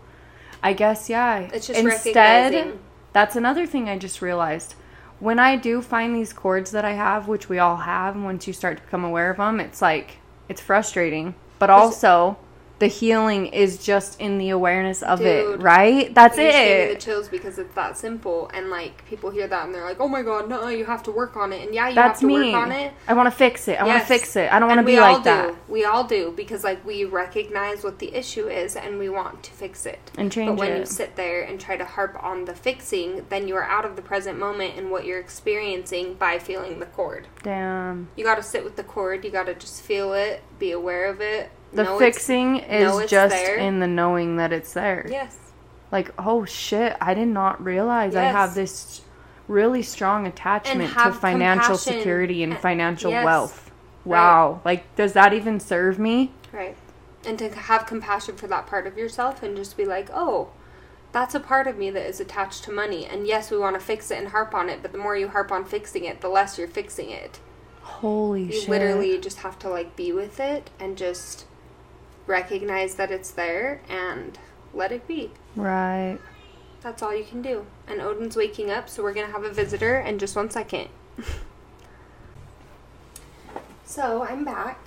S2: I guess yeah.
S1: It's just
S2: instead.
S1: recognizing.
S2: That's another thing I just realized. When I do find these cords that I have, which we all have, once you start to become aware of them, it's like it's frustrating, but also the healing is just in the awareness of it, right? That's
S1: it. me the
S2: it.
S1: chills because it's that simple, and like people hear that and they're like, "Oh my god, no, you have to work on it." And yeah, you
S2: That's
S1: have to
S2: me.
S1: work on it.
S2: I want to fix it. I want to fix it. I don't want to be
S1: we all
S2: like that
S1: Do. We all do because like we recognize what the issue is and we want to fix it.
S2: and change
S1: But when you sit there and try to harp on the fixing, then you are out of the present moment and what you're experiencing by feeling the cord.
S2: Damn.
S1: You got to sit with the cord. You got to just feel it, be aware of it.
S2: The
S1: know
S2: fixing is just
S1: there.
S2: in the knowing that it's there.
S1: Yes.
S2: Like, oh shit, I did not realize I have this really strong attachment to financial
S1: compassion.
S2: security and financial
S1: yes.
S2: wealth. Wow. Like, does that even serve me?
S1: Right. And to have compassion for that part of yourself and just be like, oh, that's a part of me that is attached to money. And yes, we want to fix it and harp on it, but the more you harp on fixing it, the less you're fixing it.
S2: Holy
S1: You
S2: shit.
S1: You literally just have to like be with it and just recognize that it's there and let it be.
S2: Right.
S1: That's all you can do. And Odin's waking up, so we're going to have a visitor in just one second. so I'm back.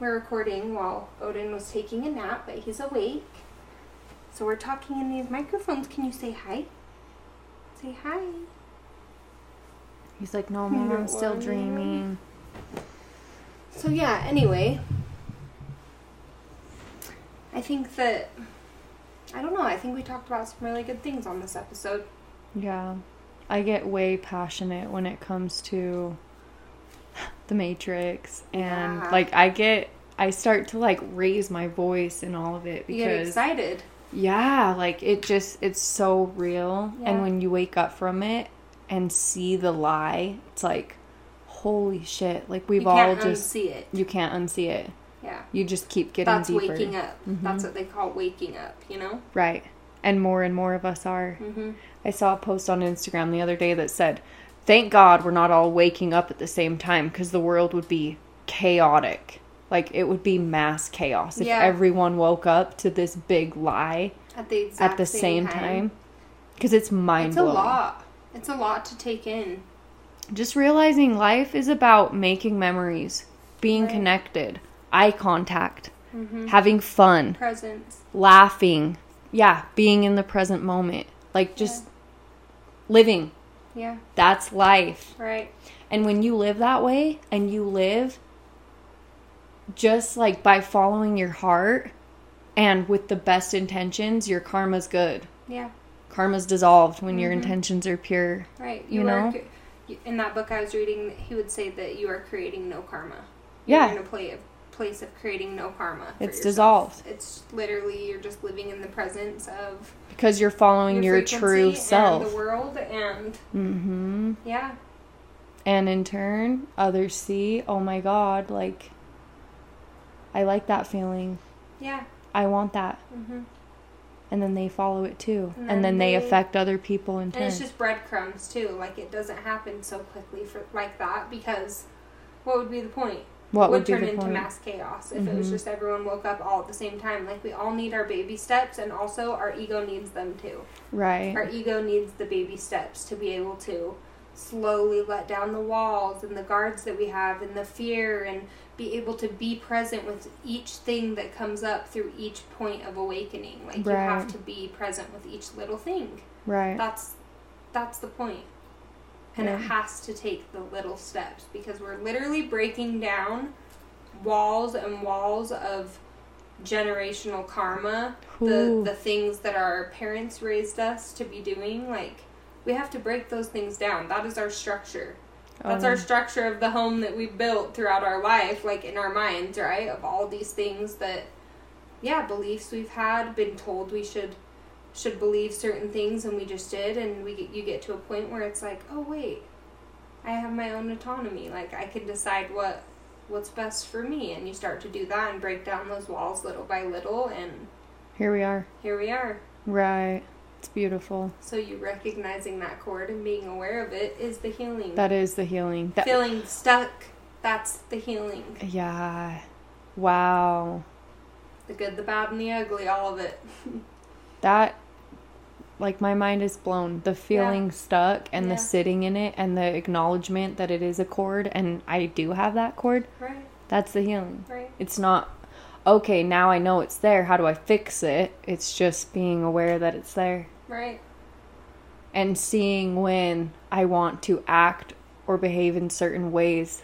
S1: We're recording while Odin was taking a nap, but he's awake. So we're talking in these microphones. Can you say hi? Say hi.
S2: He's like, no, mom, I'm still dreaming.
S1: So yeah, anyway. I think that I don't know, I think we talked about some really good things on this episode.
S2: Yeah. I get way passionate when it comes to the Matrix and
S1: Yeah.
S2: like I get I start to like raise my voice in all of it
S1: You get
S2: because
S1: excited.
S2: yeah, like it just it's so real
S1: Yeah.
S2: and when you wake up from it and see the lie, it's like holy shit. Like we've
S1: you
S2: all
S1: can't
S2: just
S1: unsee it.
S2: you can't unsee it.
S1: Yeah.
S2: You just keep getting
S1: That's
S2: deeper.
S1: waking up.
S2: Mhm.
S1: That's what they call waking up, you know?
S2: Right. And more and more of us are.
S1: Mm-hmm.
S2: I saw a post on Instagram the other day that said, "Thank God we're not all waking up at the same time because the world would be chaotic. Like it would be mass chaos if
S1: Yeah.
S2: everyone woke up to this big lie
S1: At the exact
S2: at the same time. Because it's mind blowing.
S1: It's a lot. It's a lot to take in.
S2: Just realizing life is about making memories, being
S1: Right.
S2: connected, eye contact,
S1: Mm-hmm.
S2: having fun,
S1: Presence.
S2: laughing. Yeah, being in the present moment. Like just living.
S1: Yeah.
S2: That's life.
S1: Right.
S2: And when you live that way and you live just like by following your heart and with the best intentions, your karma's good.
S1: Yeah.
S2: Karma's dissolved when your
S1: Mhm.
S2: intentions are pure.
S1: Right.
S2: You
S1: are
S2: know?
S1: in that book I was reading, he would say that you are creating no karma.
S2: Yeah.
S1: You're in a play, place of creating no karma.
S2: It's
S1: yourself.
S2: dissolved
S1: It's literally you're just living in the presence of
S2: because you're following your,
S1: frequency
S2: true
S1: and
S2: self.
S1: the world, and
S2: mm-hmm.
S1: yeah,
S2: And in turn, others see, "Oh my god, like I like that feeling.
S1: yeah.
S2: I want that."
S1: Mm-hmm.
S2: And then they follow it too.
S1: And
S2: And,
S1: then
S2: then they,
S1: they-
S2: affect other people in turn.
S1: And it's just breadcrumbs too. Like it doesn't happen so quickly for like that because what would be the point?
S2: What
S1: would
S2: would
S1: turn into
S2: point?
S1: mass chaos if it was
S2: Mhm.
S1: just everyone woke up all at the same time. Like we all need our baby steps, and also our ego needs them too.
S2: right.
S1: Our ego needs the baby steps to be able to slowly let down the walls and the guards that we have and the fear and be able to be present with each thing that comes up through each point of awakening. Like you have to be present with each little thing.
S2: right.
S1: That's that's the point. And it has to take the little steps because we're literally breaking down walls and walls of generational karma the the things that our parents raised us to be doing. Like we have to break those things down. That is our structure. That's
S2: Um,
S1: our structure of the home that we built throughout our life like in our minds right? Of all these things that yeah beliefs we've had been told we should should believe certain things and we just did and we get, you get to a point where it's like oh wait i have my own autonomy like i can decide what what's best for me and you start to do that and break down those walls little by little and
S2: Here we are.
S1: here we are
S2: Right. It's beautiful.
S1: so you recognizing that cord and being aware of it is the healing
S2: That is the healing. That,
S1: feeling stuck that's the healing
S2: yeah. Wow.
S1: the good the bad and the ugly all of it
S2: That like my mind is blown. The feeling stuck and
S1: Yeah.
S2: the sitting in it and the acknowledgement that it is a cord and I do have that cord.
S1: right
S2: That's the healing.
S1: right
S2: It's not okay, now I know it's there. How do I fix it? It's just being aware that it's there.
S1: right
S2: and seeing when I want to act or behave in certain ways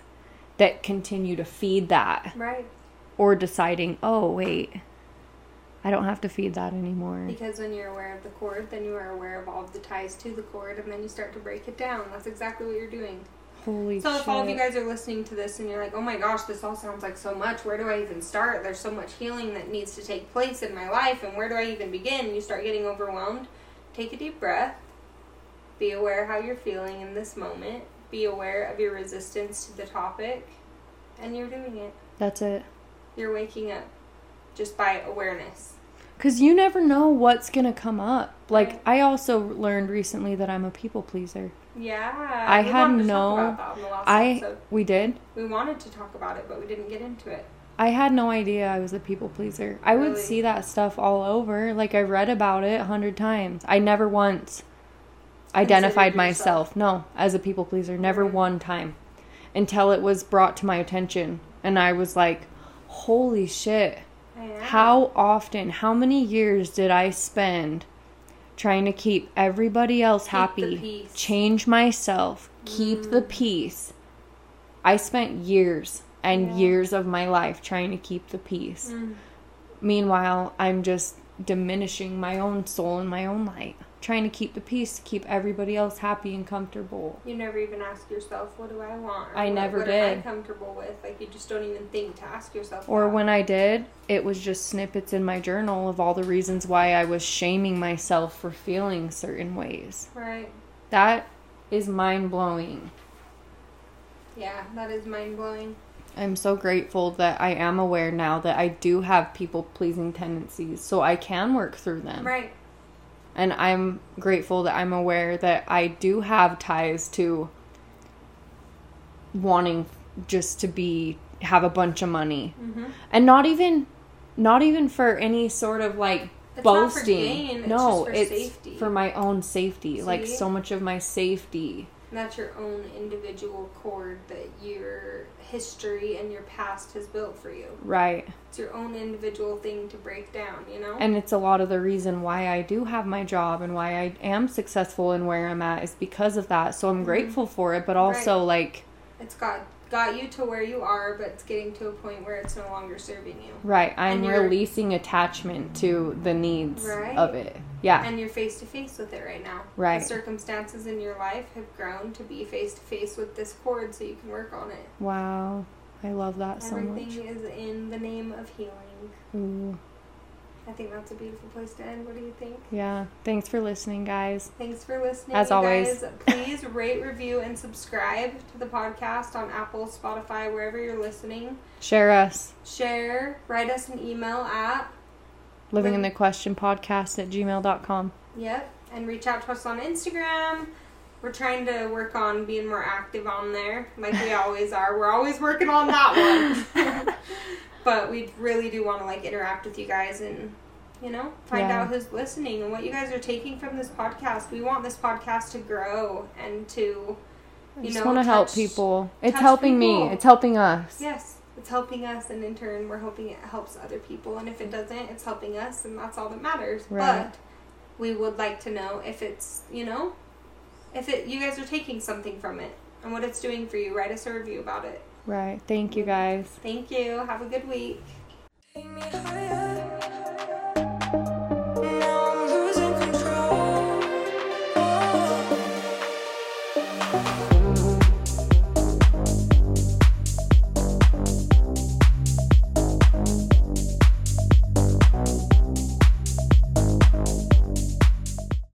S2: that continue to feed that,
S1: right
S2: or deciding, oh, wait, I don't have to feed that anymore.
S1: because when you're aware of the cord then you are aware of all of the ties to the cord and then you start to break it down that's exactly what you're doing
S2: Holy shit.
S1: So
S2: shit.
S1: if all of you guys are listening to this and you're like, oh my gosh, this all sounds like so much, where do I even start? There's so much healing that needs to take place in my life, and where do I even begin? You start getting overwhelmed. Take a deep breath. Be aware how you're feeling in this moment. Be aware of your resistance to the topic, and you're doing it.
S2: That's it.
S1: You're waking up just by awareness.
S2: Because you never know what's going to come up. Like,
S1: mm-hmm.
S2: I also learned recently that I'm a people pleaser.
S1: Yeah.
S2: I had no-
S1: talk about that in the last
S2: I,
S1: episode.
S2: we did.
S1: We wanted to talk about it, but we didn't get into it.
S2: I had no idea I was a people pleaser. I would see that stuff all over. Like I read about it a hundred times. I never once identified myself, no, as a people pleaser. Never one time. Until it was brought to my attention. And I was like, holy shit. How often, how many years did I spend trying to keep everybody else
S1: the
S2: happy, change myself, keep the peace. I spent years and
S1: Yeah.
S2: years of my life trying to keep the peace.
S1: Mm.
S2: Meanwhile, I'm just diminishing my own soul and my own light, trying to keep the peace, to keep everybody else happy and comfortable.
S1: You never even ask yourself, "What do I want?" Or
S2: I
S1: what,
S2: never
S1: what Am I comfortable with? Like you just don't even think to ask yourself.
S2: Or
S1: that.
S2: when I did, it was just snippets in my journal of all the reasons why I was shaming myself for feeling certain ways.
S1: Right.
S2: That is mind blowing.
S1: Yeah, that is mind blowing.
S2: I'm so grateful that I am aware now that I do have people pleasing tendencies, so I can work through them.
S1: Right.
S2: And I'm grateful that I'm aware that I do have ties to wanting just to be have a bunch of money.
S1: Mm-hmm.
S2: And not even not even for any sort of like
S1: It's not for
S2: boasting.
S1: gain, it's
S2: no,
S1: just for
S2: it's
S1: safety.
S2: for my own safety. Like so much of my safety.
S1: And that's your own individual cord that your history and your past has built for you.
S2: Right.
S1: It's your own individual thing to break down, you know?
S2: And it's a lot of the reason why I do have my job and why I am successful and where I'm at is because of that. So I'm grateful for it, but also
S1: Mm-hmm. Right.
S2: like
S1: it's got got you to where you are, but it's getting to a point where it's no longer serving you.
S2: right, I'm releasing attachment to the needs
S1: Right.
S2: of it. Yeah.
S1: And you're face to face with it right now.
S2: Right.
S1: The circumstances in your life have grown to be face to face with this cord so you can work on it.
S2: wow. I love that so much.
S1: Everything is in the name of healing.
S2: Ooh.
S1: I think that's a beautiful place to end. What do you think?
S2: Yeah. Thanks for listening, guys.
S1: Thanks for listening.
S2: As always.
S1: guys. Please rate, review, and subscribe to the podcast on Apple, Spotify, wherever you're listening.
S2: Share us.
S1: Share, write us an email at
S2: Living in the Question podcast at gmail.com.
S1: Yep. And reach out to us on Instagram. We're trying to work on being more active on there, like we always are. We're always working on that one. but we really do want to like interact with you guys and you know find
S2: Yeah.
S1: out who's listening and what you guys are taking from this podcast. We want this podcast to grow and to
S2: I
S1: You
S2: just
S1: know,
S2: want to help people. It's helping me. It's helping us.
S1: yes, it's helping us and in turn we're hoping it helps other people and if it doesn't it's helping us and that's all that matters.
S2: Right.
S1: but we would like to know if it's you know if it you guys are taking something from it and what it's doing for you write us a review about it.
S2: Right. Thank you guys.
S1: Thank you. Have a good week.